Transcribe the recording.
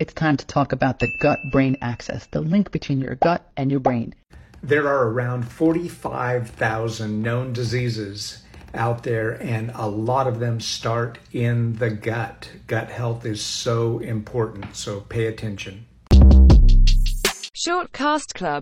it's time to talk about the gut brain axis, the link between your gut and your brain. There are around 45,000 known diseases out there, and a lot of them start in the gut. Gut health is so important, so pay attention. Shortcast Club